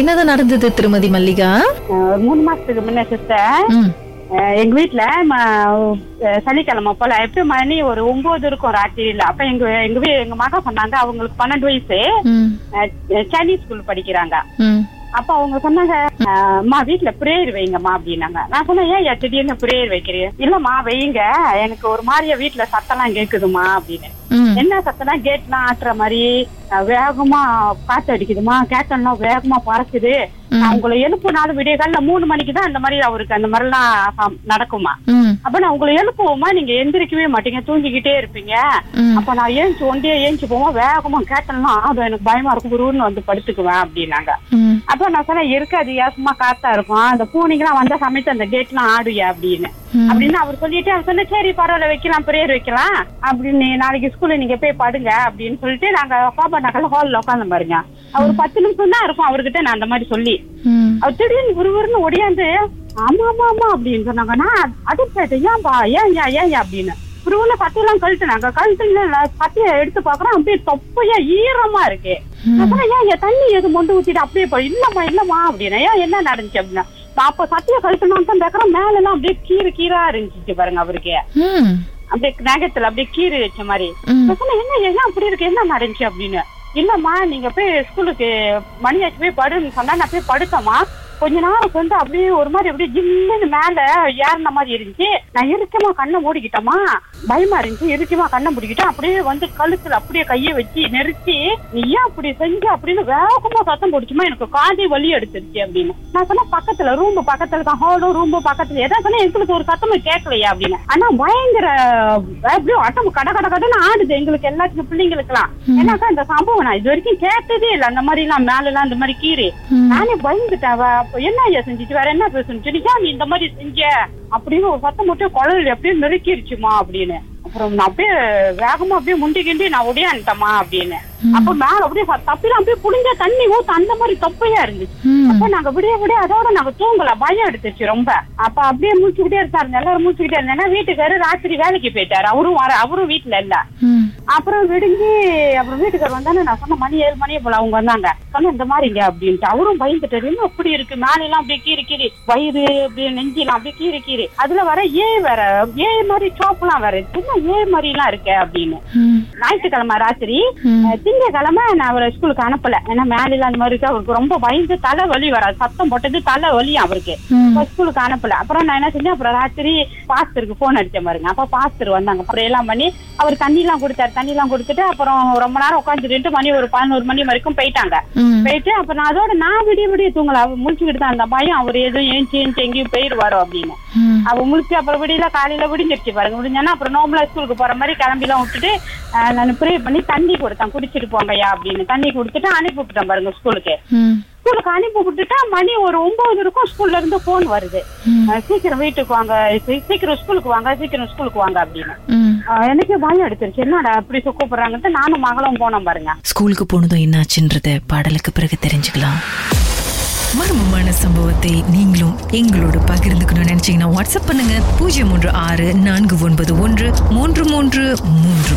என்னதான் நடந்தது திருமதி மல்லிகா? மூணு மாசத்துக்கு முன்ன சிஸ்டர் எங்க வீட்டுல சனிக்கிழமை போல எப்படி மணி ஒரு ஒன்பது இருக்கும் ராத்திரியில. அப்ப எங்க எங்க எங்க மகா சொன்னாங்க அவங்களுக்கு பன்னெண்டு வயசு. சைனீஸ் ஸ்கூல் படிக்கிறாங்க. அப்ப அவங்க சொன்னாங்க அம்மா வீட்டுல பிரேயர் வைங்கம்மா அப்படின்னாங்க. நான் சொன்னேன் ஏன் திடீர்னு பிரேயர் வைக்கிறீங்க? இல்லம்மா வைங்க. எனக்கு ஒரு மாதிரியா வீட்டுல சத்தம்லாம் கேக்குதுமா அப்படின்னு. என்ன சத்தம்னா கேட்லாம் ஆட்டுற மாதிரி வேகமா காத்து அடிக்குதுமா கேட்டெல்லாம் வேகமா பறக்குது. நான் உங்களை எழுப்புனாலும் விடிய காலைல மூணு மணிக்கு தான் அந்த மாதிரி அவருக்கு அந்த மாதிரிலாம் நடக்குமா அப்ப நான் உங்களை எழுப்புவோமா நீங்க எந்திரிக்கவே மாட்டீங்க. தூங்கிக்கிட்டே இருப்பீங்க. அப்ப நான் ஏஞ்சி ஒண்டியே ஏஞ்சி போவோம் வேகமா கேட்டெல்லாம் ஆடும் எனக்கு பயமா இருக்கும். குருன்னு வந்து படுத்துக்குவேன் அப்படின்னாங்க. அப்ப நான் சொன்னேன் இருக்காது ஏசமா காத்தா இருக்கும். அந்த பூனைக்கெல்லாம் வந்த சமயத்து அந்த கேட்லாம் ஆடுயா அப்படின்னு. அப்படின்னு அவர் சொல்லிட்டு அவர் சொன்ன சரி பரவாயில்ல வைக்கலாம் பிரேயர் வைக்கலாம். அப்படின்னு நாளைக்கு ஸ்கூல்ல நீங்க போய் படுங்க அப்படின்னு சொல்லிட்டு நாங்க பாப்பா நகல ஹால்ல உட்காந்து பாருங்க. அவர் பத்து நிமிஷம் தான் இருக்கும் அவர்கிட்ட நான் அந்த மாதிரி சொல்லி. அவர் திடீர்னு விறுவிறுன்னு ஒடியாந்து ஆமா ஆமா ஆமா அப்படின்னு சொன்னாங்க. நான் அதிர்ச்சி ஏன்பா ஏன் ஏன் ஏன் ஏன்? அப்படின்னு. புருவுல கத்தியெல்லாம் கழட்டுனாங்க கழட்டு கத்திய எடுத்து பாக்குறோம் அப்படியே தொப்பையா ஈரமா இருக்கு. சொன்னேன், ஏன் ஏன் தண்ணி எது மொண்டு ஊத்திட்டு அப்படியே போய் இல்லம்மா இல்லம்மா அப்படின்னா. ஏன் என்ன நடந்துச்சு? அப்படின்னா அப்ப சத்திய கழட்டணும் தான் மேல எல்லாம் அப்படியே கீறு கீரா இருந்துச்சு பாருங்க அவருக்கு. அப்படியே நகத்துல அப்படியே கீறு வச்ச மாதிரி. என்ன என்ன அப்படி இருக்கு? என்ன நடந்துச்சு? அப்படின்னு. இல்லம்மா நீங்க போய் ஸ்கூலுக்கு மணியாச்சு போய் படுன்னு சொன்னா நான் போய் படுத்தமா கொஞ்ச நேரம் வந்து அப்படியே ஒரு மாதிரி அப்படியே ஜில்லுன்னு மேல ஏறின மாதிரி இருந்துச்சு. நான் இறுக்கமா கண்ணை மூடிக்கிட்டோமா பயமா இருந்துச்சு. இறுக்கமா கண்ணை மூடிக்கிட்டேன். அப்படியே வந்து கழுத்துல அப்படியே கையை வச்சு நெரிச்சு நீ ஏன் அப்படி செஞ்ச? அப்படின்னு வேகமா சத்தம் போடுச்சுமா எனக்கு காதை வலி எடுத்துருச்சு அப்படின்னு. நான் சொன்ன பக்கத்துல ரூம் பக்கத்துல தான். ஹாலும் ரூம் பக்கத்துல. எதாவது சொன்னா எங்களுக்கு ஒரு சத்தமும் கேட்கலையா? அப்படின்னு. ஆனா பயங்கர அப்படியே அட்டம் கட கட கடன்னு ஆடுது எங்களுக்கு எல்லாத்துக்கும் பிள்ளைங்களுக்குலாம் ஏன்னாக்கா இந்த சம்பவம்? நான் இது வரைக்கும் கேட்டதே இல்லை. அந்த மாதிரி எல்லாம் மேல எல்லாம் இந்த மாதிரி கீறி. நானே பயந்துட்டேன். என்ன ஐயா செஞ்சுச்சு? வேற என்ன பேசுனுச்சு நீ ஏன் நீ இந்த மாதிரி செஞ்ச? அப்படின்னு ஒரு சத்தம் மட்டும் குழல் அப்படியே நெருக்கிருச்சுமா அப்படின்னு. அப்புறம் நான் அப்படியே வேகமா அப்படியே முண்டி கிண்டி நான் ஒடியான்ட்டமா அப்படின்னு. அப்ப மேல அப்படியே தப்பில அப்படியே புளிஞ்ச தண்ணி ஊத்து அந்த மாதிரி தொப்பையா இருந்துச்சு. அப்ப நாங்க விடிய விடிய அதோட நாங்க தூங்கல. பயம் எடுத்துச்சு ரொம்ப. அப்ப அப்படியே மூச்சுக்கிட்டே இருந்தாரு எல்லாரும் மூச்சுக்கிட்டே இருந்தேன்னா வீட்டுக்காரு ராத்திரி வேலைக்கு போயிட்டாரு. அவரும் வர அவரும் வீட்டுல இல்ல. அப்புறம் விடிஞ்சு அப்புறம் வீட்டுக்காரர் வந்தானே நான் சொன்ன மணி ஏழு மணியே போல அவங்க வந்தாங்க. சொன்ன இந்த மாதிரிங்க அப்படின்ட்டு. அவரும் பயந்துட்டாரு. என்ன அப்படி இருக்கு? மேல எல்லாம் அப்படியே கீறி கீறி வயிறு அப்படியே நெஞ்சிலாம் அப்படியே கீறி கீறி. அதுல வர ஏ வேற ஏ மாதிரி சோப்பெல்லாம் வேற. என்ன ஏ மாதிரி எல்லாம் இருக்கு? அப்படின்னு. ஞாயிற்றுக்கிழமை ராத்திரி ம். அஹ், திங்கட்கிழமை நான் அவரை ஸ்கூலுக்கு அனுப்பல. ஏன்னா மேல அந்த மாதிரி இருக்கு. அவருக்கு ரொம்ப பயந்து தலை வலி வராது. சத்தம் போட்டது தலை வலி அவருக்கு. ஸ்கூலுக்கு அனுப்பல. அப்புறம் நான் என்ன செஞ்சேன்? அப்புறம் ராத்திரி பாஸ்டருக்கு போன் அடிச்சேன் பாருங்க. அப்ப பாஸ்டர் வந்தாங்க. அப்புறம் எல்லாம் பண்ணி அவர் தண்ணி எல்லாம் கொடுத்தாரு. தண்ணி எல்லாம் கொடுத்துட்டு அப்புறம் ரொம்ப நேரம் உட்காந்துட்டு மணி ஒரு பதினோரு மணி வரைக்கும் போயிட்டாங்க. போயிட்டு அப்ப நான் அதோட நான் விடிய விடிய தூங்கல. அவ முழிச்சுக்கிட்டு தான் அந்த பயம் அவர் எதுவும் ஏஞ்சி ஏஞ்சி எங்கேயும் போயிடுவாரோ அப்படின்னு. அவ முழிச்சு அப்புறம் விடியல காலையில விடிஞ்சிருச்சு பாருங்க. விடிஞ்சானா அப்புறம் நோம்பலா ஸ்கூலுக்கு போற மாதிரி கிளம்பிலாம் விட்டுட்டு அஹ், நான் ப்ரே பண்ணி தண்ணி கொடுத்தேன். குடிச்சிட்டு போங்கய்யா அப்படின்னு. தண்ணி கொடுத்துட்டு அனுப்பி விட்டுட்டேன் பாருங்க ஸ்கூலுக்கு ஸ்கூலுக்கு அனுப்பி விட்டுட்டா மணி ஒரு ஒன்பது இருக்கும் ஸ்கூல்ல இருந்து போன் வருது. சீக்கிரம் வீட்டுக்கு வாங்க சீக்கிரம் ஸ்கூலுக்கு வாங்க சீக்கிரம் ஸ்கூலுக்கு வாங்க அப்படின்னு. எனக்கு பயம் எடுத்துருச்சு என்னடா அப்படி கூப்பிடுறாங்கன்ட்டு நானும் மகளும் போனோம் பாருங்க. ஸ்கூலுக்கு போனதும் என்னாச்சுன்றத பாடலுக்கு பிறகு தெரிஞ்சுக்கலாம். மர்மமான சம்பவத்தை நீங்களும் எங்களோடு பகிர்ந்துக்கணும்னு நினைச்சீங்கன்னா வாட்ஸ்அப் பண்ணுங்க. பூஜ்ஜியம் மூன்று ஆறு நான்கு ஒன்பது ஒன்று மூன்று மூன்று மூன்று.